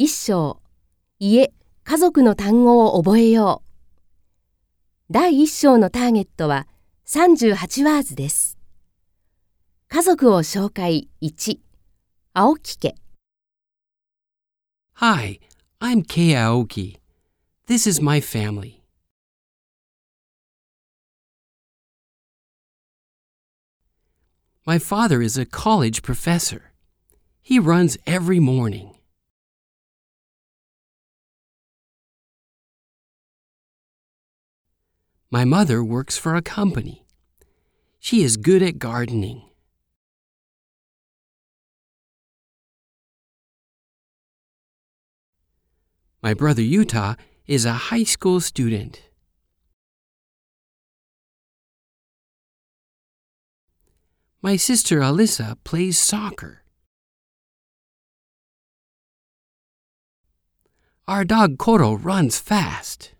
一章、家、家族の単語を覚えよう。第一章のターゲットは38ワーズです。家族を紹介1、青木家。Hi, I'm Kei Aoki. This is my family. My father is a college professor. He runs every morning. My mother works for a company. She is good at gardening. My brother Utah is a high school student. My sister Alyssa plays soccer. Our dog Koro runs fast.